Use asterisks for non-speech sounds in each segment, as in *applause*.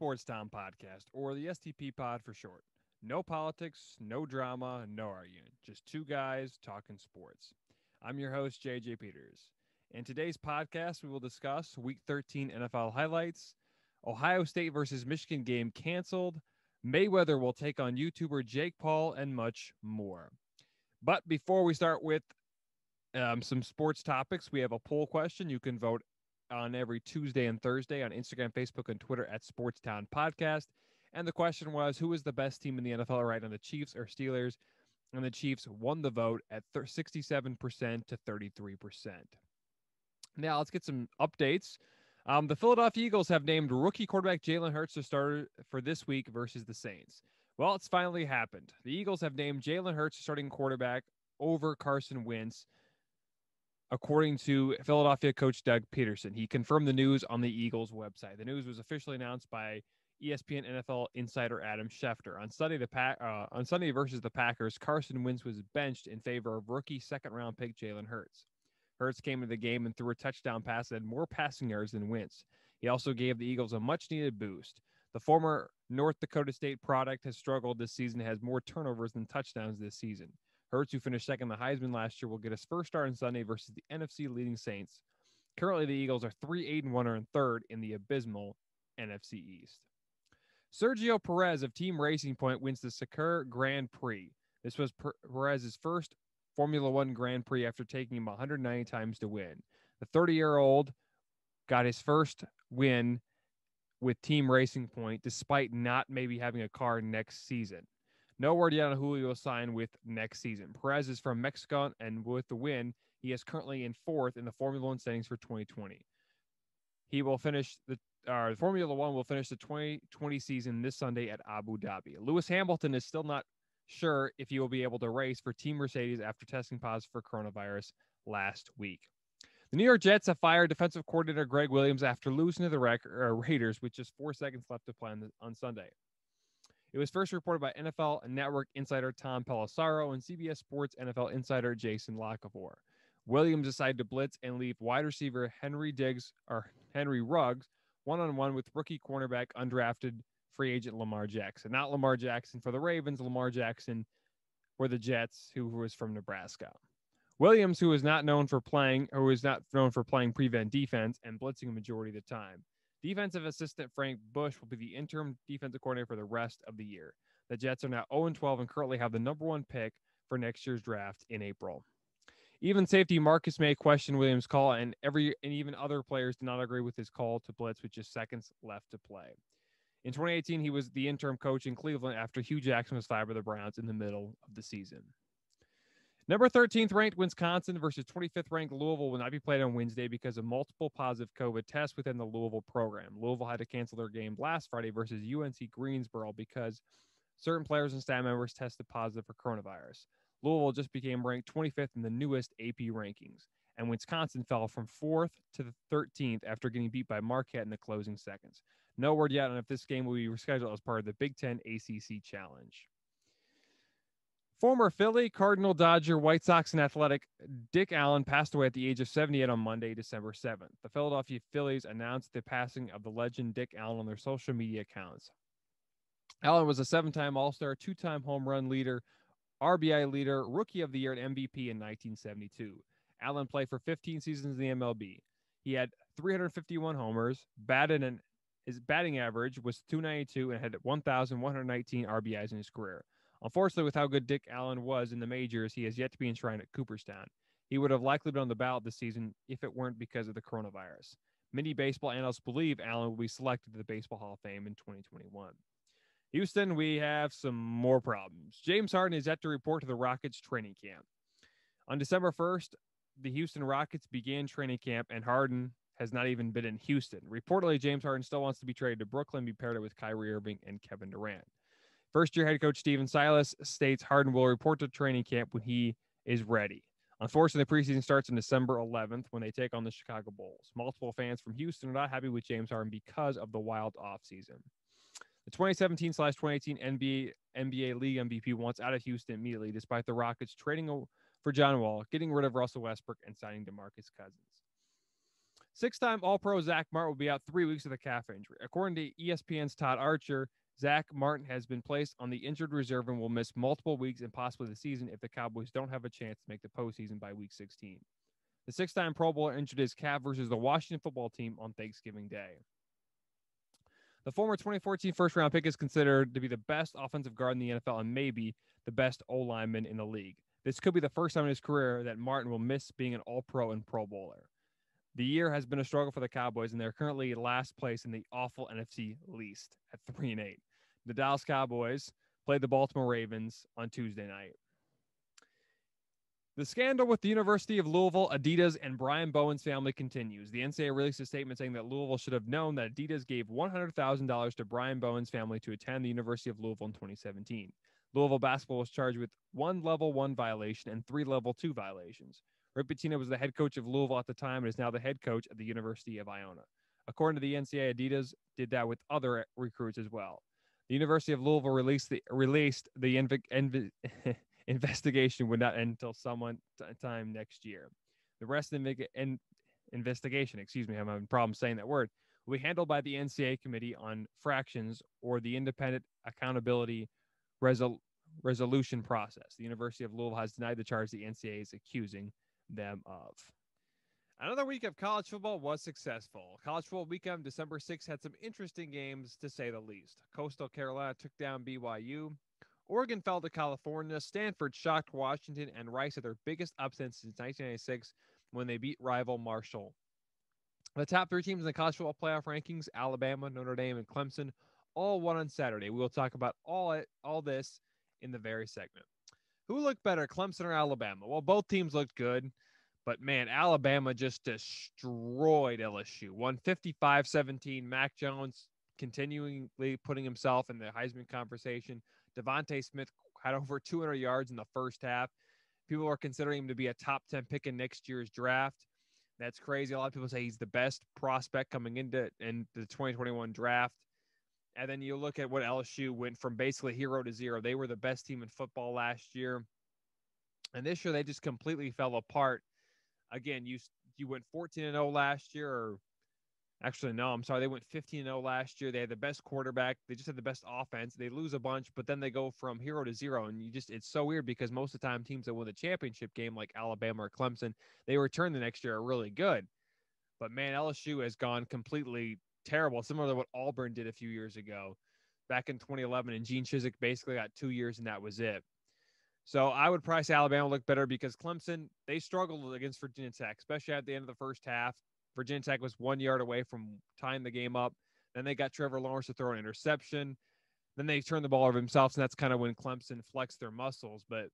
Sports Town podcast, or the STP pod for short. No politics, no drama, no argument. Just two guys talking sports. I'm your host, JJ Peters. In today's podcast, we will discuss Week 13 NFL highlights, Ohio State versus Michigan game canceled, Mayweather will take on YouTuber Jake Paul, and much more. But before we start with um, some sports topics, we have a poll question. You can vote on every Tuesday and Thursday on Instagram, Facebook, and Twitter at Sportstown Podcast. And the question was, who is the best team in the NFL right now, the Chiefs or Steelers? And the Chiefs won the vote at 67% to 33%. Now let's get some updates. Um, the Philadelphia Eagles have named rookie quarterback Jalen Hurts to start for this week versus the Saints. Well, it's finally happened. The Eagles have named Jalen Hurts starting quarterback over Carson Wentz according to Philadelphia coach Doug Pederson. He confirmed the news on the Eagles website. The news was officially announced by ESPN NFL insider Adam Schefter. On Sunday, the pa- uh, on Sunday versus the Packers, Carson Wentz was benched in favor of rookie second round pick Jalen Hurts. Hurts came into the game and threw a touchdown pass that had more passing yards than Wentz. He also gave the Eagles a much needed boost. The former North Dakota State product has struggled this season, has more turnovers than touchdowns this season. Hurts, who finished second in the Heisman last year, will get his first start on Sunday versus the NFC leading Saints. Currently, the Eagles are 3 8 and 1 and third in the abysmal NFC East. Sergio Perez of Team Racing Point wins the Sakhir Grand Prix. This was Perez's first Formula One Grand Prix after taking him 190 times to win. The 30 year old got his first win with Team Racing Point despite not maybe having a car next season. No word yet on who he will sign with next season. Perez is from Mexico, and with the win, he is currently in fourth in the Formula One standings for 2020. He will finish the uh, Formula One will finish the 2020 season this Sunday at Abu Dhabi. Lewis Hamilton is still not sure if he will be able to race for Team Mercedes after testing positive for coronavirus last week. The New York Jets have fired defensive coordinator Greg Williams after losing to the uh, Raiders with just four seconds left to play on, the, on Sunday. It was first reported by NFL Network insider Tom Pelissero and CBS Sports NFL insider Jason La Williams decided to blitz and leave wide receiver Henry Diggs or Henry Ruggs one on one with rookie cornerback undrafted free agent Lamar Jackson. Not Lamar Jackson for the Ravens, Lamar Jackson for the Jets, who was from Nebraska. Williams, who is not known for playing, or is not known for playing prevent defense and blitzing a majority of the time, Defensive assistant Frank Bush will be the interim defensive coordinator for the rest of the year. The Jets are now 0 12 and currently have the number one pick for next year's draft in April. Even safety Marcus Maye questioned Williams' call, and every and even other players did not agree with his call to blitz with just seconds left to play. In 2018, he was the interim coach in Cleveland after Hue Jackson was fired by the Browns in the middle of the season. Number 13th ranked Wisconsin versus 25th ranked Louisville will not be played on Wednesday because of multiple positive COVID tests within the Louisville program. Louisville had to cancel their game last Friday versus UNC Greensboro because certain players and staff members tested positive for coronavirus. Louisville just became ranked 25th in the newest AP rankings, and Wisconsin fell from 4th to the 13th after getting beat by Marquette in the closing seconds. No word yet on if this game will be rescheduled as part of the Big Ten ACC Challenge. Former Philly, Cardinal, Dodger, White Sox, and Athletic Dick Allen passed away at the age of 78 on Monday, December 7th. The Philadelphia Phillies announced the passing of the legend Dick Allen on their social media accounts. Allen was a seven time All Star, two time home run leader, RBI leader, rookie of the year, and MVP in 1972. Allen played for 15 seasons in the MLB. He had 351 homers, batted an his batting average was 292 and had 1,119 RBIs in his career. Unfortunately, with how good Dick Allen was in the majors, he has yet to be enshrined at Cooperstown. He would have likely been on the ballot this season if it weren't because of the coronavirus. Many baseball analysts believe Allen will be selected to the Baseball Hall of Fame in 2021. Houston, we have some more problems. James Harden is yet to report to the Rockets training camp. On December 1st, the Houston Rockets began training camp, and Harden has not even been in Houston. Reportedly, James Harden still wants to be traded to Brooklyn, be paired with Kyrie Irving and Kevin Durant. First year head coach Stephen Silas states Harden will report to training camp when he is ready. Unfortunately, the preseason starts on December 11th when they take on the Chicago Bulls. Multiple fans from Houston are not happy with James Harden because of the wild offseason. The 2017 2018 NBA, NBA League MVP wants out of Houston immediately, despite the Rockets trading for John Wall, getting rid of Russell Westbrook, and signing DeMarcus Cousins. Six time All Pro Zack Martin will be out three weeks with a calf injury. According to ESPN's Todd Archer, Zack Martin has been placed on the injured reserve and will miss multiple weeks and possibly the season if the Cowboys don't have a chance to make the postseason by week 16. The six time Pro Bowler injured his calf versus the Washington football team on Thanksgiving Day. The former 2014 first round pick is considered to be the best offensive guard in the NFL and maybe the best O lineman in the league. This could be the first time in his career that Martin will miss being an All Pro and Pro Bowler. The year has been a struggle for the Cowboys, and they're currently last place in the awful NFC least at three and eight. The Dallas Cowboys played the Baltimore Ravens on Tuesday night. The scandal with the University of Louisville, Adidas, and Brian Bowen's family continues. The NCAA released a statement saying that Louisville should have known that Adidas gave $100,000 to Brian Bowen's family to attend the University of Louisville in 2017. Louisville basketball was charged with one level one violation and three level two violations. Rick Pitino was the head coach of Louisville at the time and is now the head coach at the University of Iona. According to the NCAA, Adidas did that with other recruits as well. The University of Louisville released the released the inv- inv- *laughs* investigation would not end until someone t- time next year. The rest of the in- investigation, excuse me, I'm having problems saying that word, will be handled by the NCA Committee on Infractions or the Independent Accountability Resol- Resolution Process. The University of Louisville has denied the charge the NCA is accusing them of. Another week of college football was successful. College football weekend, December 6th, had some interesting games to say the least. Coastal Carolina took down BYU. Oregon fell to California. Stanford shocked Washington, and Rice had their biggest upset since 1996 when they beat rival Marshall. The top three teams in the college football playoff rankings Alabama, Notre Dame, and Clemson all won on Saturday. We will talk about all it, all this in the very segment. Who looked better, Clemson or Alabama? Well, both teams looked good, but man, Alabama just destroyed LSU. 155 17. Mac Jones continually putting himself in the Heisman conversation. DeVonta Smith had *laughs* over 200 yards in the first half. People are considering him to be a top 10 pick in next year's draft. That's crazy. A lot of people say he's the best prospect coming into in the 2021 draft. And then you look at what LSU went from basically hero to zero. They were the best team in football last year. And this year they just completely fell apart. Again, you you went 14 and 0 last year or actually no, I'm sorry. They went 15 and 0 last year. They had the best quarterback. They just had the best offense. They lose a bunch, but then they go from hero to zero and you just it's so weird because most of the time teams that win the championship game like Alabama or Clemson, they return the next year are really good. But man, LSU has gone completely terrible, similar to what Auburn did a few years ago back in 2011. And Gene Chizik basically got two years and that was it. So I would price Alabama look better because Clemson, they struggled against Virginia Tech, especially at the end of the first half. Virginia Tech was one yard away from tying the game up. Then they got Trevor Lawrence to throw an interception. Then they turned the ball over themselves, and that's kind of when Clemson flexed their muscles. But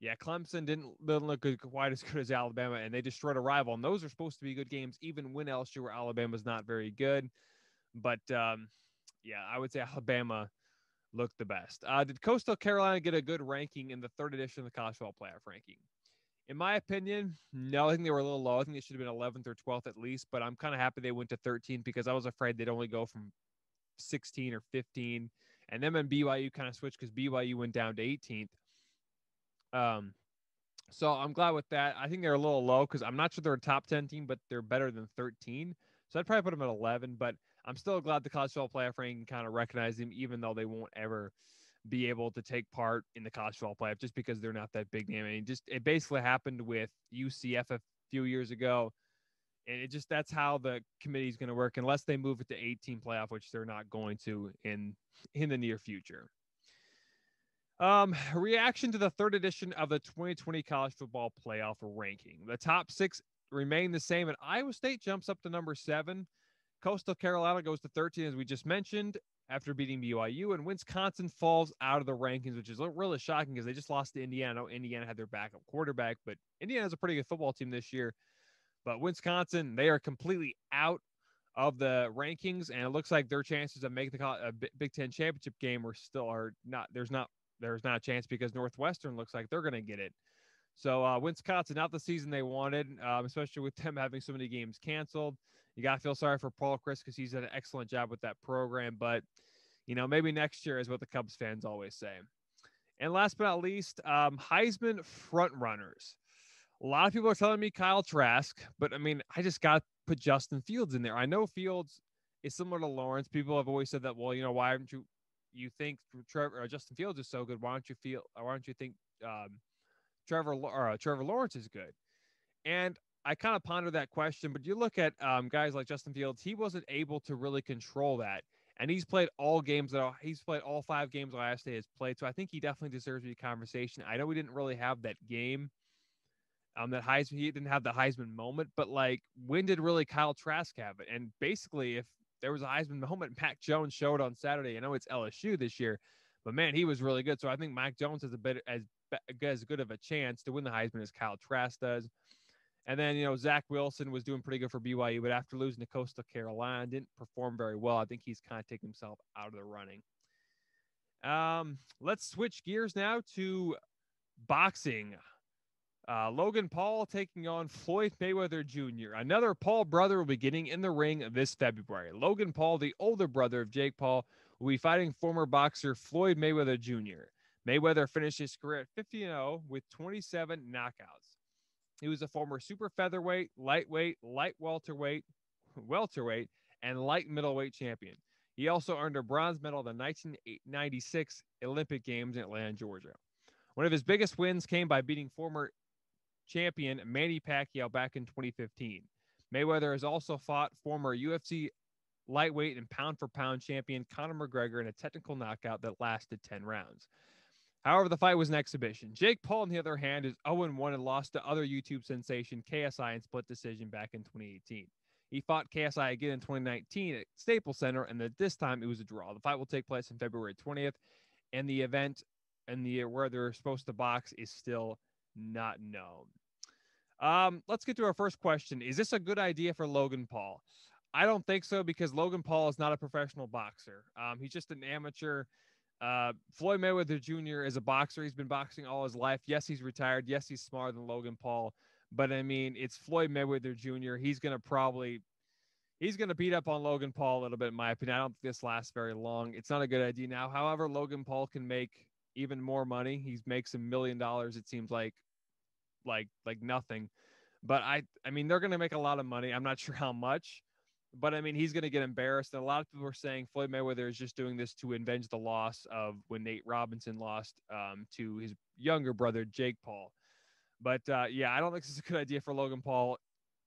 yeah, Clemson didn't, didn't look good, quite as *laughs* good as Alabama, and they destroyed a rival. And those are supposed to be good games, even when LSU or Alabama's not very good. But um, yeah, I would say Alabama looked the best. Uh, did Coastal Carolina get a good ranking in the third edition of the college football playoff ranking? In my opinion, no. I think they were a little low. I think they should have been 11th or 12th at least. But I'm kind of happy they went to 13 because I was afraid they'd only go from 16 or 15. And then when BYU kind of switched because BYU went down to 18th. Um, so I'm glad with that. I think they're a little low because I'm not sure they're a top 10 team, but they're better than 13. So I'd probably put them at 11. But I'm still glad the college football playoff ranking kind of recognized them, even though they won't ever be able to take part in the college football playoff just because they're not that big name. And it just it basically happened with UCF a few years ago. And it just that's how the committee is going to work unless they move it to 18 playoff, which they're not going to in in the near future. Um, reaction to the third edition of the 2020 college football playoff ranking. The top six remain the same, and Iowa State jumps up to number seven. Coastal Carolina goes to 13, as we just mentioned, after beating BYU, and Wisconsin falls out of the rankings, which is really shocking because they just lost to Indiana. Know Indiana had their backup quarterback, but Indiana has a pretty good football team this year. But Wisconsin, they are completely out of the rankings, and it looks like their chances of making the Big Ten championship game are still are not. There's not there's not a chance because Northwestern looks like they're going to get it. So uh, Wisconsin, not the season they wanted, um, especially with them having so many games canceled. You got to feel sorry for Paul Chryst because he's done an excellent job with that program. But, you know, maybe next year is what the Cubs fans always say. And last but not least, um, Heisman front runners. A lot of people are telling me Kyle Trask, but I mean, I just got put Justin Fields in there. I know Fields is similar to Lawrence. People have always said that. Well, you know, why aren't you? You think Trevor or Justin Fields is so good? Why don't you feel? Why don't you think um, Trevor or uh, Trevor Lawrence is good? And I kind of ponder that question. But you look at um, guys like Justin Fields; he wasn't able to really control that, and he's played all games that he's played all five games last day has played. So I think he definitely deserves to be conversation. I know we didn't really have that game um, that Heisman, he didn't have the Heisman moment, but like, when did really Kyle Trask have it? And basically, if there was a Heisman *laughs* moment, Mac Jones showed on Saturday. I know it's LSU this year, but man, he was really good. So I think Mac Jones has a bit as as good of a chance to win the Heisman as Kyle Trask does. And then, you know, Zach Wilson was doing pretty good for BYU, but after losing to Coastal Carolina, didn't perform very well. I think he's kind of taken himself out of the running. Um, let's switch gears now to boxing. Uh, Logan Paul taking on Floyd Mayweather Jr. Another Paul brother will be getting in the ring this February. Logan Paul, the older brother of Jake Paul, will be fighting former boxer Floyd Mayweather Jr. Mayweather finished his career at 50 0 with 27 knockouts. He was a former super featherweight, lightweight, light welterweight, welterweight, and light middleweight champion. He also earned a bronze medal at the 1996 Olympic Games in Atlanta, Georgia. One of his biggest wins came by beating former champion Manny Pacquiao back in 2015. Mayweather has also fought former UFC lightweight and pound for pound champion Conor McGregor in a technical knockout that lasted 10 rounds. However, the fight was an exhibition. Jake Paul, on the other hand, is 0 1 and lost to other YouTube sensation KSI in split decision back in 2018. He fought KSI again in 2019 at Staples Center, and this time it was a draw. The fight will take place on February 20th, and the event and the where they're supposed to box is still not known. Um, let's get to our first question. Is this a good idea for Logan Paul? I don't think so because Logan Paul is not a professional boxer. Um, he's just an amateur. Uh, Floyd Mayweather Jr. is a boxer. He's been boxing all his life. Yes, he's retired. Yes, he's smarter than Logan Paul. But I mean, it's Floyd Mayweather Jr. He's gonna probably he's gonna beat up on Logan Paul a little bit, in my opinion. I don't think this lasts very long. It's not a good idea now. However, Logan Paul can make even more money. He makes a million dollars, it seems like like like nothing. But I I mean they're gonna make a lot of money. I'm not *laughs* sure how much, but I mean he's gonna get embarrassed. And a lot of people are saying Floyd Mayweather is just doing this to avenge the loss of when Nate Robinson lost um, to his younger brother Jake Paul. But uh, yeah, I don't think this is a good idea for Logan Paul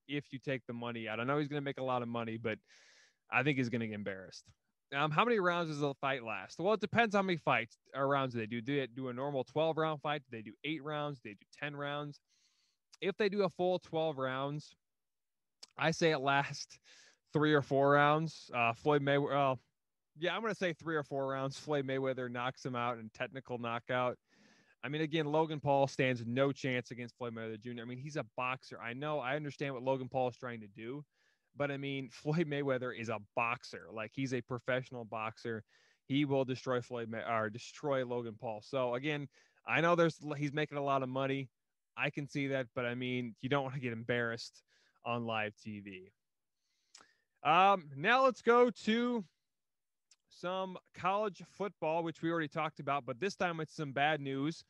if you take the money out. I know he's gonna make a lot of money, but I think he's gonna get embarrassed. Um, how many rounds does the fight last? Well, it depends how many fights or rounds they do. Do they do a normal 12 round fight? Do they do eight rounds? Do they do 10 rounds? if they do a full 12 rounds, I say it lasts three or four rounds. Uh, Floyd Mayweather, well, yeah, I'm going to say three or four rounds. Floyd Mayweather knocks him out in technical knockout. I mean, again, Logan Paul stands no chance against Floyd Mayweather Jr. I mean, he's a boxer. I know, I understand what Logan Paul is trying to do, but I mean, *laughs* Floyd Mayweather is a boxer. Like he's a professional boxer. He will destroy Floyd May- or destroy Logan Paul. So again, I know there's he's making a lot of money. I can see that, but I mean, you don't want to get embarrassed on live TV. Um, now let's go to some college football, which we already talked about, but this time it's some bad news.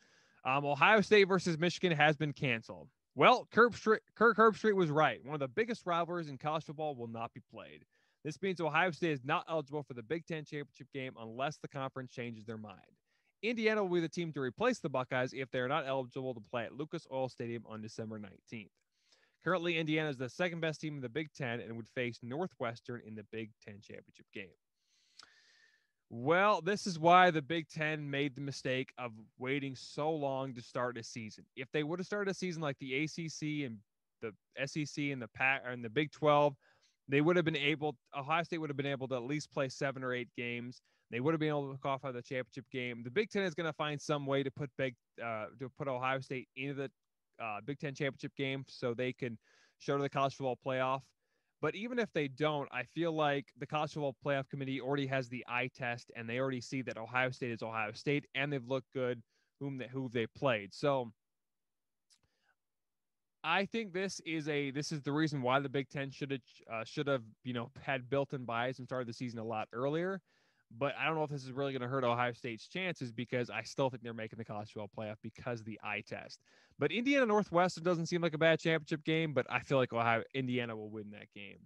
Um, Ohio State versus Michigan has been canceled. Well, Kirk, Herbstreit was right. One of the biggest rivalries in college football will not be played. This means Ohio State is not eligible for the Big Ten championship game unless the conference changes their mind. Indiana will be the team to replace the Buckeyes if they are not eligible to play at Lucas Oil Stadium on December 19th. Currently, Indiana is the second best team in the Big Ten and would face Northwestern in the Big Ten championship game. Well, this is why the Big Ten made the mistake of waiting so long to start a season. If they would have started a season like the ACC and the SEC and the Pac and the Big 12, they would have been able. Ohio State would have been able to at least play seven or eight games. They would have been able to qualify the championship game. The Big Ten is going to find some way to put big uh, to put Ohio State into the uh, Big Ten championship game so they can show to the college football playoff. But even if they don't, I feel like the college football playoff committee already has the eye test, and they already see that Ohio State is Ohio State, and they've looked good whom they, who they played. So I think this is a this is the reason why the Big Ten should have uh, should have you know had built-in bias and started the season a lot earlier. But I don't know if this is really going to hurt Ohio State's chances because I still think they're making the college football playoff because of the eye test. But Indiana Northwestern doesn't seem like a bad championship game, but I feel like Ohio Indiana will win that game.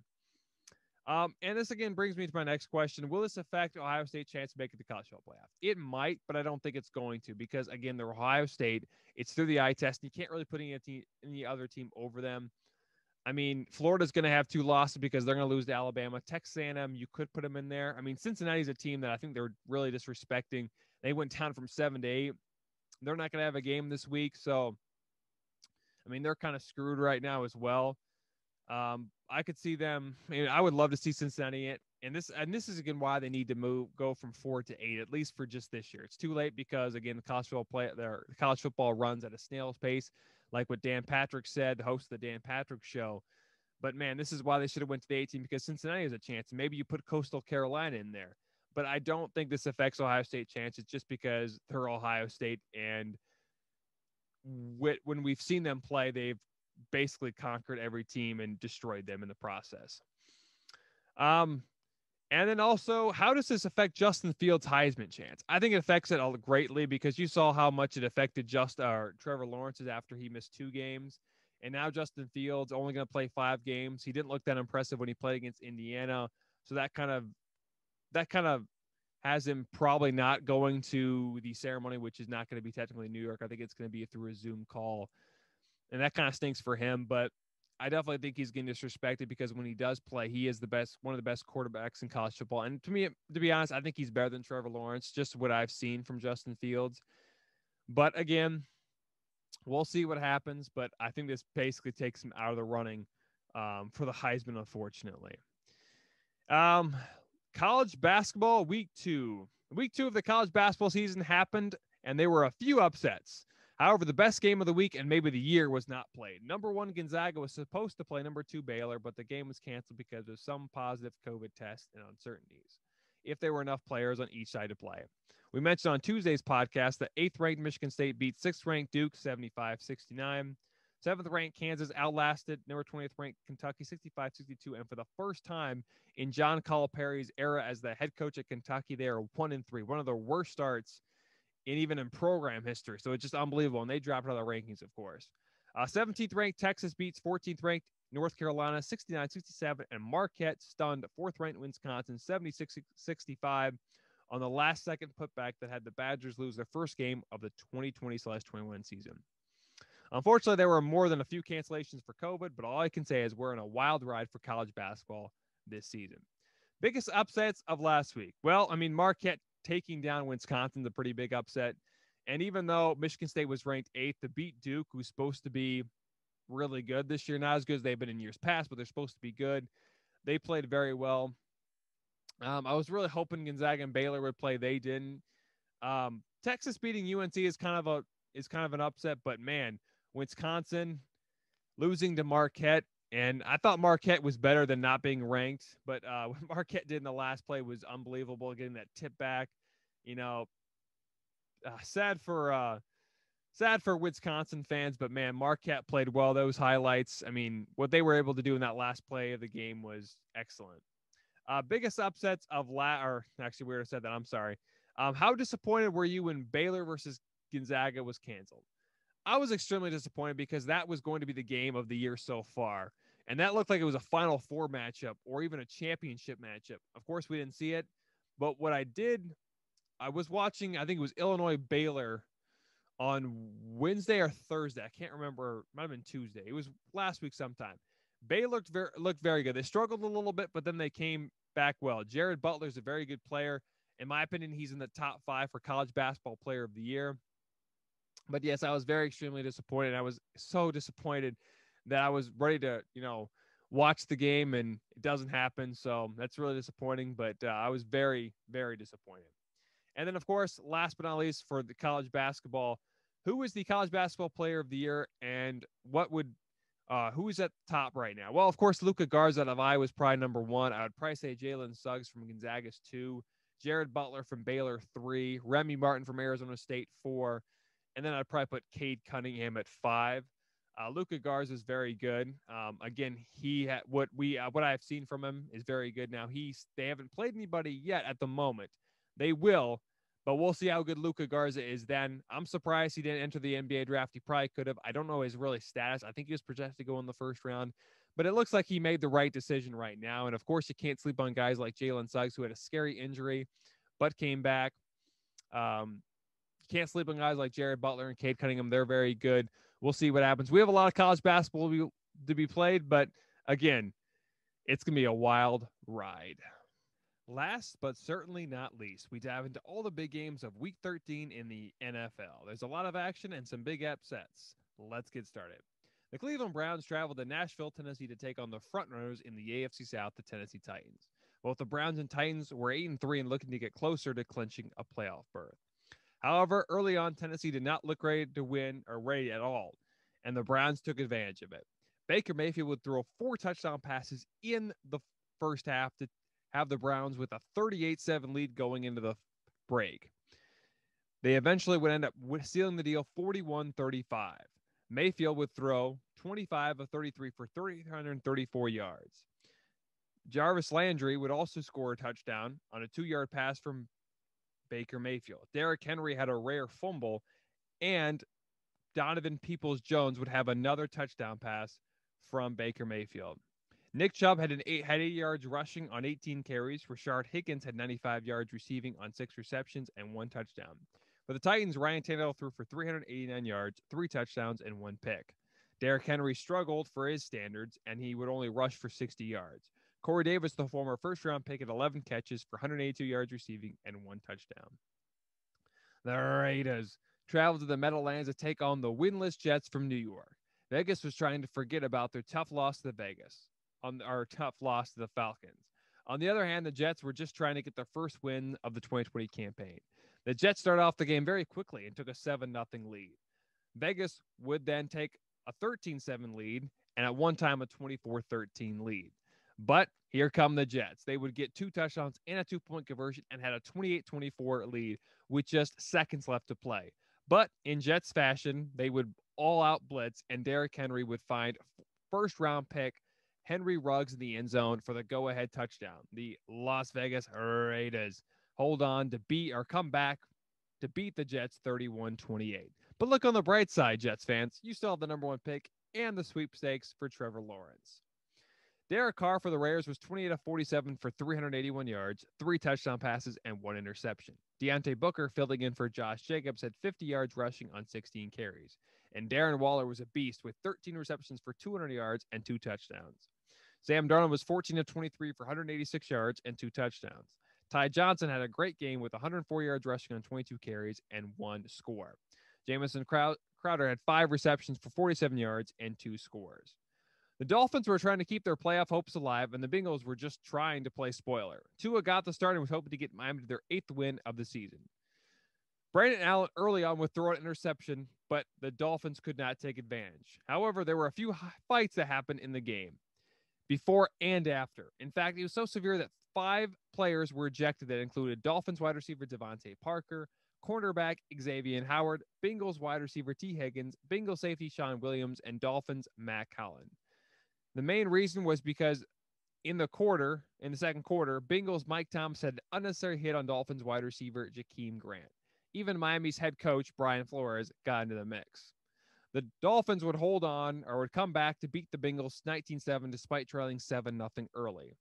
Um, and this again brings me to my next question: Will this affect Ohio State chance to make it to college football playoff? It might, but I don't think it's going to because again, they're Ohio State. It's through the eye test, you can't really put any, any other team over them. I mean, Florida's going to have two losses because they're going to lose to Alabama. Texas A&M, you could put them in there. I mean, Cincinnati's a team that I think they're really disrespecting. They went down from seven to eight. They're not going to have a game this week, so I mean, they're kind of screwed right now as well. Um, I could see them. I, mean, I would love to see Cincinnati and this and this is again why they need to move go from four to eight at least for just this year. It's too late because again the college football play their college football runs at a snail's pace like what Dan Patrick said, the host of the Dan Patrick show. But man, this is why they should have went to the 18 because Cincinnati has a chance. Maybe you put Coastal Carolina in there. But I don't think this affects Ohio State chances just because they're Ohio State and when we've seen them play, they've basically conquered every team and destroyed them in the process. Um, and then also, how does this affect Justin Fields' Heisman chance? I think it affects it all greatly because you saw how much it affected just uh, Trevor Lawrence's after he missed two games. And now Justin Fields only going to play five games. He didn't look that impressive when he played against Indiana. So that kind of that kind of has him probably not going to the ceremony, which is not going to be technically New York. I think it's going to be through a Zoom call. And that kind of stinks for him. But I definitely think he's getting disrespected because when he does play, he is the best, one of the best quarterbacks in college football. And to me, to be honest, I think he's better than Trevor Lawrence, just what I've seen from Justin Fields. But again, we'll see what happens. But I think this basically takes him out of the running um, for the Heisman, unfortunately. Um, college basketball week two. Week two of the college basketball season happened, and there were a few upsets. However, the best game of the week and maybe the year was not played. Number one, Gonzaga was supposed to play number two, Baylor, but the game was canceled because of some positive COVID tests and uncertainties. If there were enough players on each side to play. We mentioned on Tuesday's podcast that eighth ranked Michigan State beat sixth ranked Duke 75 69. Seventh ranked Kansas outlasted number 20th ranked Kentucky 65 62. And for the first time in John Calipari's era as the head coach at Kentucky, they are one and three, one of the worst starts and even in program history. So it's just unbelievable. And they dropped out of the rankings, of course. Uh, 17th ranked Texas beats 14th ranked North Carolina 69 67. And Marquette stunned 4th ranked Wisconsin 76 65 on the last second putback that had the Badgers lose their first game of the 2020 21 season. Unfortunately, there were more than a few cancellations for COVID, but all I can say is we're in a wild ride for college basketball this season. Biggest upsets of last week. Well, I mean, Marquette taking down Wisconsin, a pretty big upset. And even though Michigan State was ranked eighth to beat Duke, who's supposed to be really good this year, not as good as they've been in years past, but they're supposed to be good. They played very well. Um, I was really hoping Gonzaga and Baylor would play. They didn't. Um, Texas beating UNC is kind of a is kind of an upset, but man, Wisconsin losing to Marquette and I thought Marquette was better than not being ranked, but uh, *laughs* what Marquette did in the last play was unbelievable. Getting that tip back, you know, uh, sad for uh, sad for Wisconsin fans, but man, Marquette played well. Those highlights, I mean, what they were able to do in that last play of the game was excellent. Uh, biggest upsets of la or actually, we already said that. I'm sorry. Um, how disappointed were you when Baylor versus Gonzaga was canceled? I was extremely disappointed because that was going to be the game of the year so far. And that looked like it was a Final Four matchup or even a championship matchup. Of course, we didn't see it. But what I did, I was watching, I think it was Illinois Baylor on Wednesday or Thursday. I can't remember. Might have been Tuesday. It was last week sometime. Baylor looked very, looked very good. They struggled a little bit, but then they came back well. Jared Butler is a very good player. In my opinion, he's in the top five for college basketball player of the year. But yes, I was very extremely disappointed. I was so disappointed that I was ready to, you know, watch the game and it doesn't happen. So that's really disappointing. But uh, I was very, very disappointed. And then, of course, last but not least, for the college basketball, who is the college basketball player of the year and what would uh, who is at the top right now? Well, of course, Luka Garza of Iowa was probably number one. I would probably say Jalen Suggs from Gonzaga's two, Jared Butler from Baylor three, Remy Martin from Arizona State four, and then I'd probably put Cade Cunningham at five. Uh, Luka Garza is very good. Um, again, he ha- what we uh, what I've seen from him is very good. Now he's they haven't played anybody yet at the moment, They will, but we'll see how good Luka Garza is then. I'm surprised he didn't enter the NBA draft. He probably could have. I don't know his really status. I think he was projected to go in the first round, but it looks like he made the right decision right now. And of course, you can't sleep on guys like Jalen Suggs, who had a scary injury, but came back. Um, can't sleep on guys like Jared Butler and Cade Cunningham. They're very good. We'll see what happens. We have a lot of college basketball to be, played, but again, it's going to be a wild ride. Last but certainly not least, we dive into all the big games of week 13 in the NFL. There's a lot of action and some big upsets. Let's get started. The Cleveland Browns traveled to Nashville, Tennessee to take on the frontrunners in the AFC South, the Tennessee Titans. Both the Browns and Titans were 8 and 3 and looking to get closer to clinching a playoff berth. However, early on, Tennessee did not look ready to win or ready at all, and the Browns took advantage of it. Baker Mayfield would throw four touchdown passes in the first half to have the Browns with a 38 7 lead going into the break. They eventually would end up sealing the deal 41 35. Mayfield would throw 25 of 33 for 334 yards. Jarvis Landry would also score a touchdown on a two yard pass from Baker Mayfield. Derrick Henry had a rare fumble, and Donovan Peoples Jones would have another touchdown pass from Baker Mayfield. Nick Chubb had an eight had 80 yards rushing on 18 carries. Rashard Higgins had 95 yards receiving on six receptions and one touchdown. For the Titans, Ryan Tannehill threw for 389 yards, three touchdowns, and one pick. Derrick Henry struggled for his standards, and he would only rush for 60 yards. Corey Davis, the former first round pick, at 11 catches for 182 yards receiving and one touchdown. The Raiders traveled to the Meadowlands to take on the winless Jets from New York. Vegas was trying to forget about their tough loss to the Vegas on our tough loss to the Falcons. On the other hand, the Jets were just trying to get their first win of the 2020 campaign. The Jets started off the game very quickly and took a 7 0 lead. Vegas would then take a 13 7 lead and at one time a 24 13 lead. But here come the Jets. They would get two touchdowns and a two point conversion and had a 28 24 lead with just seconds left to play. But in Jets fashion, they would all out blitz and Derrick Henry would find first round pick Henry Ruggs in the end zone for the go ahead touchdown. The Las Vegas Raiders hold on to beat or come back to beat the Jets 31 28. But look on the bright side, Jets fans. You still have the number one pick and the sweepstakes for Trevor Lawrence. Derek Carr for the Raiders was 28 of 47 for 381 yards, three touchdown passes, and one interception. Deontay Booker, filling in for Josh Jacobs, had 50 yards rushing on 16 carries. And Darren Waller was a beast with 13 receptions for 200 yards and two touchdowns. Sam Darnold was 14 of 23 for 186 yards and two touchdowns. Ty Johnson had a great game with 104 yards rushing on 22 carries and one score. Jamison Crowder had five receptions for 47 yards and two scores. The Dolphins were trying to keep their playoff hopes alive, and the Bengals were just trying to play spoiler. Tua got the start and was hoping to get Miami to their eighth win of the season. Brandon Allen early on would throw an interception, but the Dolphins could not take advantage. However, there were a few fights that happened in the game before and after. In fact, it was so severe that five players were ejected that included Dolphins wide receiver DeVante Parker, cornerback Xavier Howard, Bengals wide receiver Tee Higgins, Bengals safety Shawn Williams, and Dolphins Mack Hollins. The main reason was because in the quarter, in the second quarter, Bengals Mike Thomas had an unnecessary hit on Dolphins wide receiver Jakeem Grant. Even Miami's head coach Brian Flores got into the mix. The Dolphins would hold on or would come back to beat the Bengals 19 7 despite trailing 7 0 early.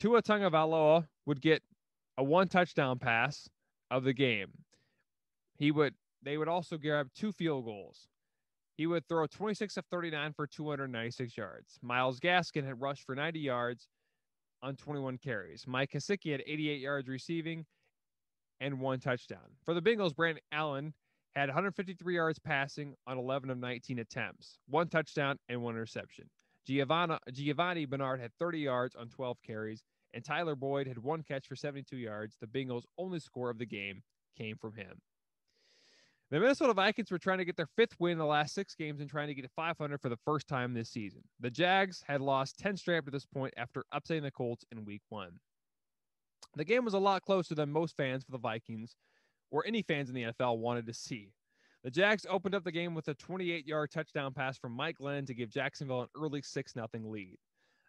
Tua Tagovailoa would get a one touchdown pass of the game. He would they would also grab two field goals. He would throw 26 of 39 for 296 yards. Myles Gaskin had rushed for 90 yards on 21 carries. Mike Gesicki had 88 yards receiving and one touchdown. For the Bengals, Brandon Allen had 153 yards passing on 11 of 19 attempts, one touchdown and one interception. Giovanni, Giovani Bernard had 30 yards on 12 carries, and Tyler Boyd had one catch for 72 yards. The Bengals' only score of the game came from him. The Minnesota Vikings were trying to get their fifth win in the last six games and trying to get to 500 for the first time this season. The Jags had lost 10 straight up to this point after upsetting the Colts in week one. The game was a lot closer than most fans for the Vikings or any fans in the NFL wanted to see. The Jags opened up the game with a 28 yard touchdown pass from Mike Glennon to give Jacksonville an early 6 0 lead.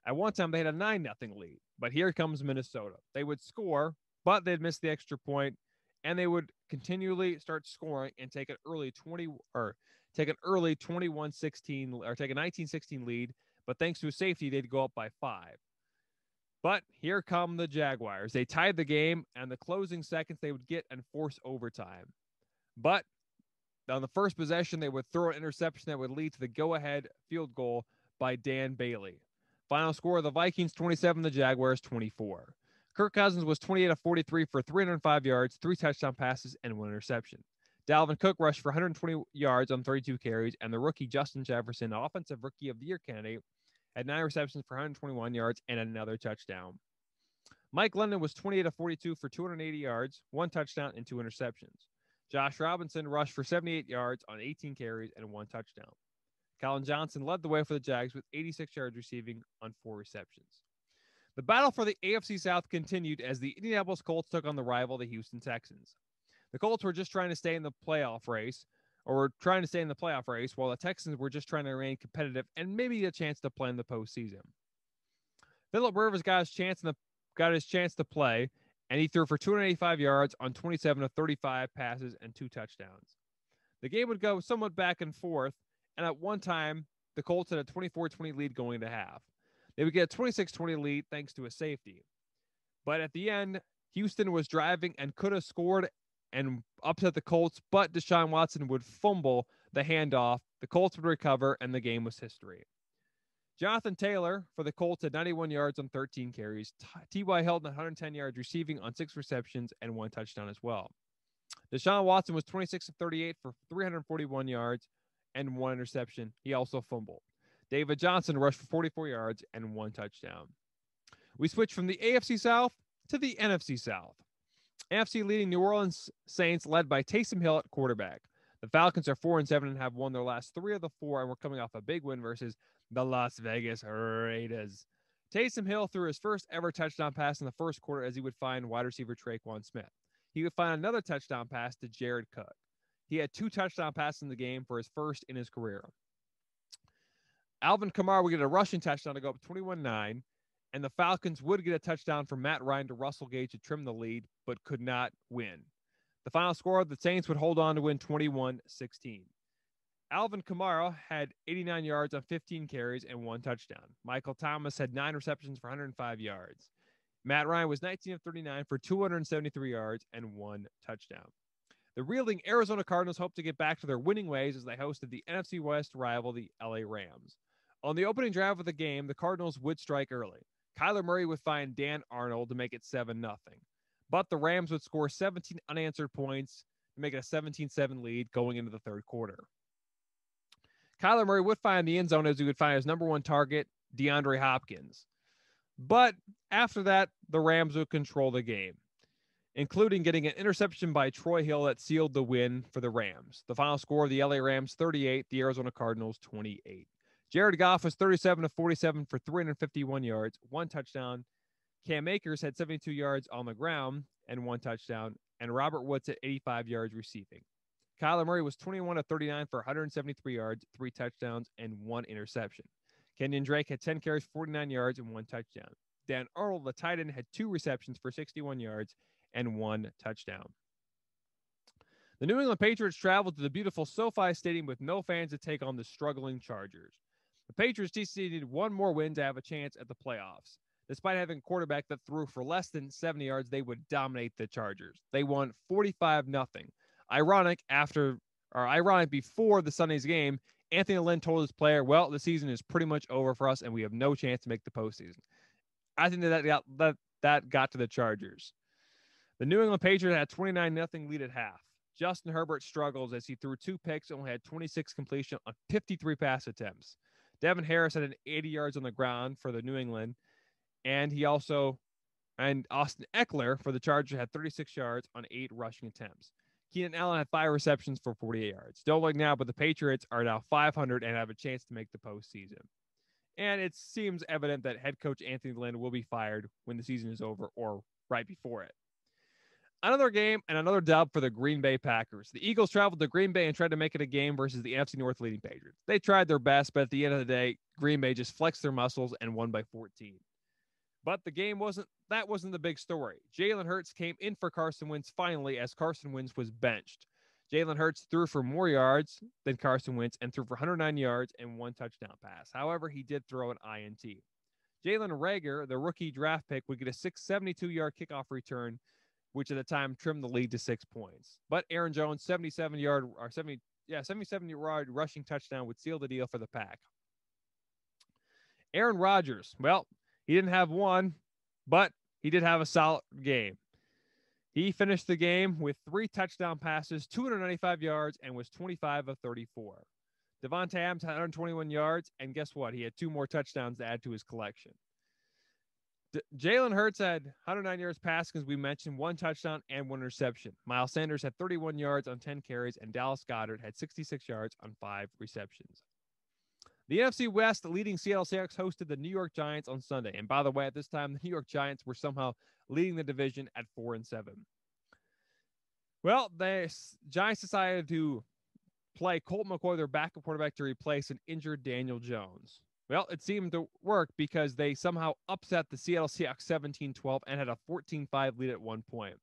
At one time, they had a 9 0 lead, but here comes Minnesota. They would score but they'd miss the extra point and they would continually start scoring and take an early 20 or take an early 21-16 or take a 19-16 lead, but thanks to a safety, they'd go up by five. But here come the Jaguars. They tied the game, and the closing seconds they would get and force overtime. But on the first possession, they would throw an interception that would lead to the go ahead field goal by Dan Bailey. Final score the Vikings 27, the Jaguars 24. Kirk Cousins was 28 of 43 for 305 yards, three touchdown passes, and one interception. Dalvin Cook rushed for 120 yards on 32 carries, and the rookie Justin Jefferson, Offensive Rookie of the Year candidate, had nine receptions for 121 yards and another touchdown. Mike London was 28 of 42 for 280 yards, one touchdown, and two interceptions. Josh Robinson rushed for 78 yards on 18 carries and one touchdown. Collin Johnson led the way for the Jags with 86 yards receiving on four receptions. The battle for the AFC South continued as the Indianapolis Colts took on the rival, the Houston Texans. The Colts were just trying to stay in the playoff race, or were trying to stay in the playoff race, while the Texans were just trying to remain competitive and maybe a chance to play in the postseason. Philip Rivers got his chance in the got his chance to play, and he threw for 285 yards on 27 of 35 passes and two touchdowns. The game would go somewhat back and forth, and at one time, the Colts had a 24 20 lead going into half. They would get a 26 20 lead thanks to a safety. But at the end, Houston was driving and could have scored and upset the Colts, but Deshaun Watson would fumble the handoff. The Colts would recover, and the game was history. Jonathan Taylor for the Colts had 91 yards on 13 carries. T.Y. Hilton 110 yards receiving on six receptions and one touchdown as well. Deshaun Watson was 26 of 38 for 341 yards and one interception. He also fumbled. David Johnson rushed for 44 yards and one touchdown. We switch from the AFC South to the NFC South. NFC leading New Orleans Saints led by Taysom Hill at quarterback. The Falcons are 4 and 7 and have won their last 3 of the 4 and we're coming off a big win versus the Las Vegas Raiders. Taysom Hill threw his first ever touchdown pass in the first quarter as he would find wide receiver Tre'Quan Smith. He would find another touchdown pass to Jared Cook. He had two touchdown passes in the game for his first in his career. Alvin Kamara would get a rushing touchdown to go up 21 9, and the Falcons would get a touchdown from Matt Ryan to Russell Gage to trim the lead, but could not win. The final score of the Saints would hold on to win 21 16. Alvin Kamara had 89 yards on 15 carries and one touchdown. Michael Thomas had nine receptions for 105 yards. Matt Ryan was 19 of 39 for 273 yards and one touchdown. The reeling Arizona Cardinals hope to get back to their winning ways as they hosted the NFC West rival, the LA Rams. On the opening drive of the game, the Cardinals would strike early. Kyler Murray would find Dan Arnold to make it 7 0. But the Rams would score 17 unanswered points to make it a 17 7 lead going into the third quarter. Kyler Murray would find the end zone as he would find his number one target, DeAndre Hopkins. But after that, the Rams would control the game, including getting an interception by Troy Hill that sealed the win for the Rams. The final score of the LA Rams 38, the Arizona Cardinals 28. Jared Goff was 37 to 47 for 351 yards, one touchdown. Cam Akers had 72 yards on the ground and one touchdown, and Robert Woods at 85 yards receiving. Kyler Murray was 21 of 39 for 173 yards, three touchdowns, and one interception. Kenyon Drake had 10 carries, 49 yards, and one touchdown. Dan Arnold, the tight end, had two receptions for 61 yards and one touchdown. The New England Patriots traveled to the beautiful SoFi Stadium with no fans to take on the struggling Chargers. The Patriots needed one more win to have a chance at the playoffs. Despite having a quarterback that threw for less than 70 yards, they would dominate the Chargers. They won 45 nothing. Ironic after or ironic before the Sunday's game, Anthony Lynn told his player, "Well, the season is pretty much over for us, and we have no chance to make the postseason." I think that that got, that, that got to the Chargers. The New England Patriots had 29 nothing lead at half. Justin Herbert struggles as he threw two picks and only had 26 completion on 53 pass attempts. Devin Harris had an 80 yards on the ground for the New England, and he also and Austin Ekeler for the Chargers had 36 yards on eight rushing attempts. Keenan Allen had five receptions for 48 yards. Don't look now, but the Patriots are now 500 and have a chance to make the postseason. And it seems evident that head coach Anthony Lynn will be fired when the season is over or right before it. Another game and another dub for the Green Bay Packers. The Eagles traveled to Green Bay and tried to make it a game versus the NFC North leading Patriots. They tried their best, but at the end of the day, Green Bay just flexed their muscles and won by 14. But the game wasn't that wasn't the big story. Jalen Hurts came in for Carson Wentz finally as Carson Wentz was benched. Jalen Hurts threw for more yards than Carson Wentz and threw for 109 yards and one touchdown pass. However, he did throw an INT. Jalen Reagor, the rookie draft pick, would get a 672 yard kickoff return, which at the time trimmed the lead to six points. But Aaron Jones, 77 yard or 70, yeah, 77 yard rushing touchdown would seal the deal for the pack. Aaron Rodgers, well, he didn't have one, but he did have a solid game. He finished the game with three touchdown passes, 295 yards, and was 25 of 34. Davante Adams had 121 yards, and guess what? He had two more touchdowns to add to his collection. D- Jalen Hurts had 109 yards passing, as we mentioned, one touchdown and one interception. Miles Sanders had 31 yards on 10 carries, and Dallas Goedert had 66 yards on five receptions. The NFC West leading Seattle Seahawks hosted the New York Giants on Sunday. And by the way, at this time, the New York Giants were somehow leading the division at four and seven. Well, the Giants decided to play Colt McCoy, their backup quarterback, to replace an injured Daniel Jones. Well, it seemed to work because they somehow upset the Seattle Seahawks 17 12 and had a 14 5 lead at one point.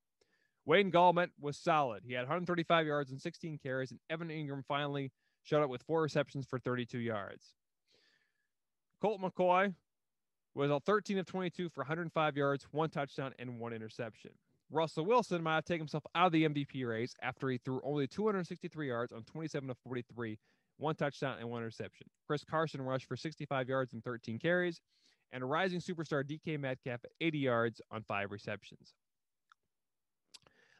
Wayne Gallman was solid. He had 135 yards and 16 carries, and Evan Engram finally showed up with four receptions for 32 yards. Colt McCoy was a 13 of 22 for 105 yards, one touchdown, and one interception. Russell Wilson might have taken himself out of the MVP race after he threw only 263 yards on 27 of 43, one touchdown and one interception. Chris Carson rushed for 65 yards and 13 carries, and a rising superstar DK Metcalf at 80 yards on five receptions.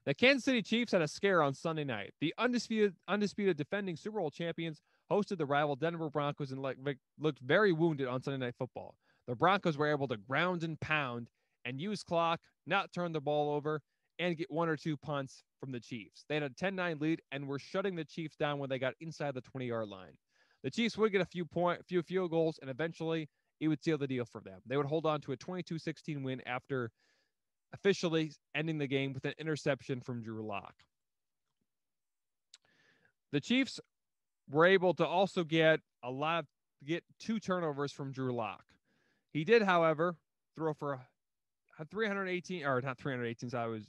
The Kansas City Chiefs had a scare on Sunday night. The undisputed, undisputed defending Super Bowl champions hosted the rival Denver Broncos and looked very wounded on Sunday Night Football. The Broncos were able to ground and pound and use clock, not turn the ball over, and get one or two punts from the Chiefs. They had a 10 9 lead and were shutting the Chiefs down when they got inside the 20 yard line. The Chiefs would get a few point, few field goals, and eventually it would seal the deal for them. They would hold on to a 22 16 win after officially ending the game with an interception from Drew Lock. The Chiefs were able to also get a lot of get two turnovers from Drew Lock. He did, however, throw for a 318 or not 318. So that was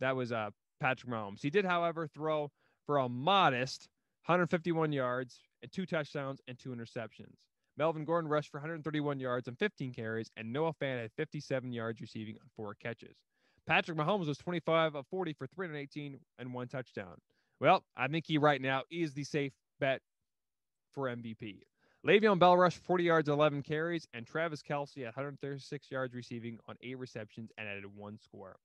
that was uh Patrick Mahomes. He did, however, throw for a modest 151 yards and two touchdowns and two interceptions. Melvin Gordon rushed for 131 yards and 15 carries, and Noah Fant had 57 yards receiving on four catches. Patrick Mahomes was 25 of 40 for 318 and one touchdown. Well, I think he right now is the safe bet for MVP. Le'Veon Bell rushed 40 yards, 11 carries, and Travis Kelce had 136 yards receiving on eight receptions and added one score.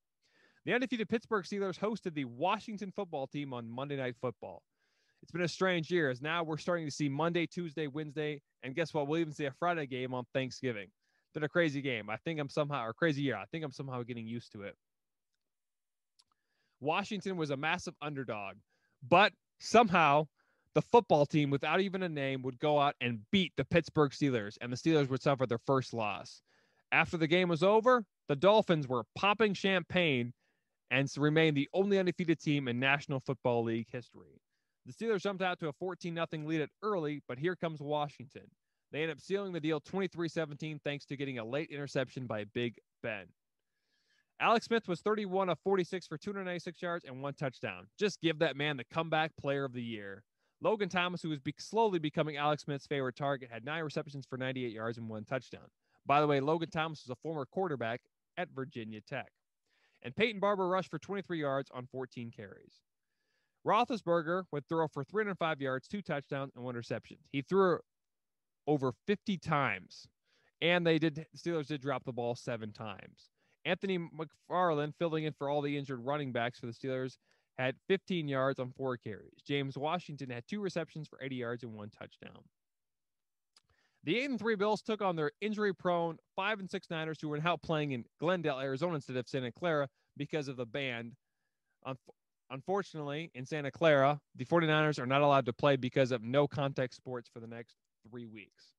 The undefeated Pittsburgh Steelers hosted the Washington football team on Monday Night Football. It's been a strange year as now we're starting to see Monday, Tuesday, Wednesday, and guess what? We'll even see a Friday game on Thanksgiving. It's been a crazy game. I think I'm somehow, or crazy year. I think I'm somehow getting used to it. Washington was a massive underdog, but somehow the football team, without even a name, would go out and beat the Pittsburgh Steelers, and the Steelers would suffer their first loss. After the game was over, the Dolphins were popping champagne and to remain the only undefeated team in National Football League history. The Steelers jumped out to a 14 0 lead at early, but here comes Washington. They end up sealing the deal 23 17 thanks to getting a late interception by Big Ben. Alex Smith was 31 of 46 for 296 yards and one touchdown. Just give that man the comeback player of the year. Logan Thomas, who was be- slowly becoming Alex Smith's favorite target, had nine receptions for 98 yards and one touchdown. By the way, Logan Thomas was a former quarterback at Virginia Tech. And Peyton Barber rushed for 23 yards on 14 carries. Roethlisberger would throw for 305 yards, two touchdowns, and one interception. He threw over 50 times, and they did. Steelers did drop the ball seven times. Anthony McFarland, filling in for all the injured running backs for the Steelers, had 15 yards on four carries. James Washington had two receptions for 80 yards and one touchdown. The 8 and 3 Bills took on their injury prone 5 and 6 Niners who were now playing in Glendale, Arizona instead of Santa Clara because of the band. Unfortunately, in Santa Clara, the 49ers are not allowed to play because of no contact sports for the next three weeks.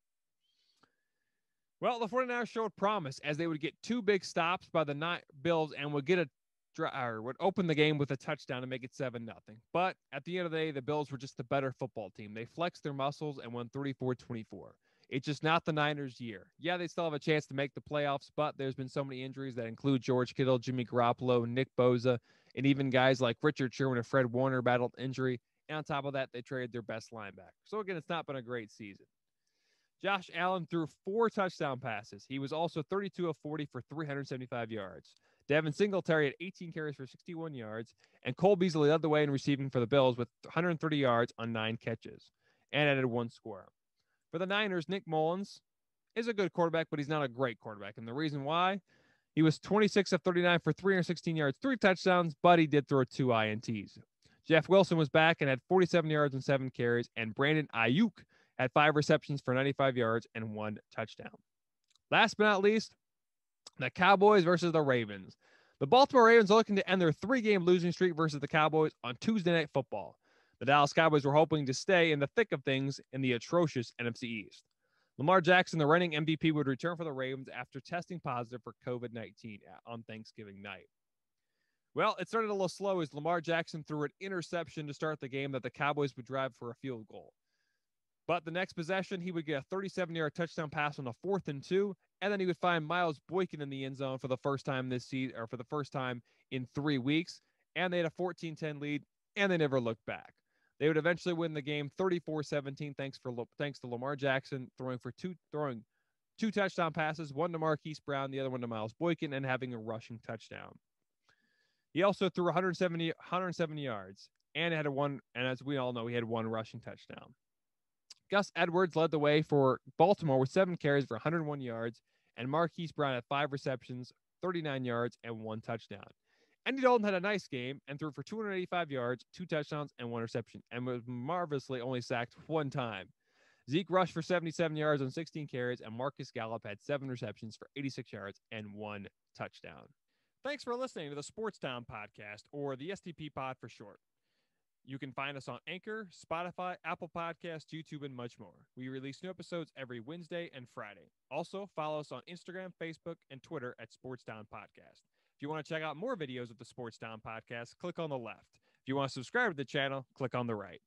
Well, the 49ers showed promise as they would get two big stops by the night Bills and would get a or would open the game with a touchdown to make it 7 nothing. But at the end of the day, the Bills were just the better football team. They flexed their muscles and won 34 24. It's just not the Niners' year. Yeah, they still have a chance to make the playoffs, but there's been so many injuries that include George Kittle, Jimmy Garoppolo, Nick Bosa, and even guys like Richard Sherman and Fred Warner battled injury. And on top of that, they traded their best linebacker. So again, it's not been a great season. Josh Allen threw four touchdown passes. He was also 32 of 40 for 375 yards. Devin Singletary had 18 carries for 61 yards, and Cole Beasley led the way in receiving for the Bills with 130 yards on nine catches and added one score. For the Niners, Nick Mullens is a good quarterback, but he's not a great quarterback. And the reason why he was 26 of 39 for 316 yards, three touchdowns, but he did throw two INTs. Jeff Wilson was back and had 47 yards and seven carries, and Brandon Aiyuk had five receptions for 95 yards and one touchdown. Last but not least, the Cowboys versus the Ravens. The Baltimore Ravens are looking to end their three game losing streak versus the Cowboys on Tuesday Night Football. The Dallas Cowboys were hoping to stay in the thick of things in the atrocious NFC East. Lamar Jackson, the reigning MVP, would return for the Ravens after testing positive for COVID 19 on Thanksgiving night. Well, it started a little slow as Lamar Jackson threw an interception to start the game that the Cowboys would drive for a field goal. But the next possession, he would get a 37 yard touchdown pass on a fourth and two. And then he would find Miles Boykin in the end zone for the first time this season, or for the first time in three weeks. And they had a 14 10 lead, and they never looked back. They would eventually win the game 34 17, thanks, for, thanks to Lamar Jackson throwing for two, throwing two touchdown passes, one to Marquise Brown, the other one to Miles Boykin, and having a rushing touchdown. He also threw 170, 170 yards and had a one, and as we all know, he had one rushing touchdown. Gus Edwards led the way for Baltimore with seven carries for 101 yards, and Marquise Brown had five receptions, 39 yards, and one touchdown. Andy Dalton had a nice game and threw for 285 yards, two touchdowns, and one reception, and was marvelously only sacked one time. Zeke rushed for 77 yards on 16 carries, and Marcus Gallup had seven receptions for 86 yards and one touchdown. Thanks for listening to the Sports Town podcast, or the STP pod for short. You can find us on Anchor, Spotify, Apple Podcasts, YouTube, and much more. We release new episodes every Wednesday and Friday. Also, follow us on Instagram, Facebook, and Twitter at Sports Town Podcast. If you want to check out more videos of the Sports Town Podcast, click on the left. If you want to subscribe to the channel, click on the right.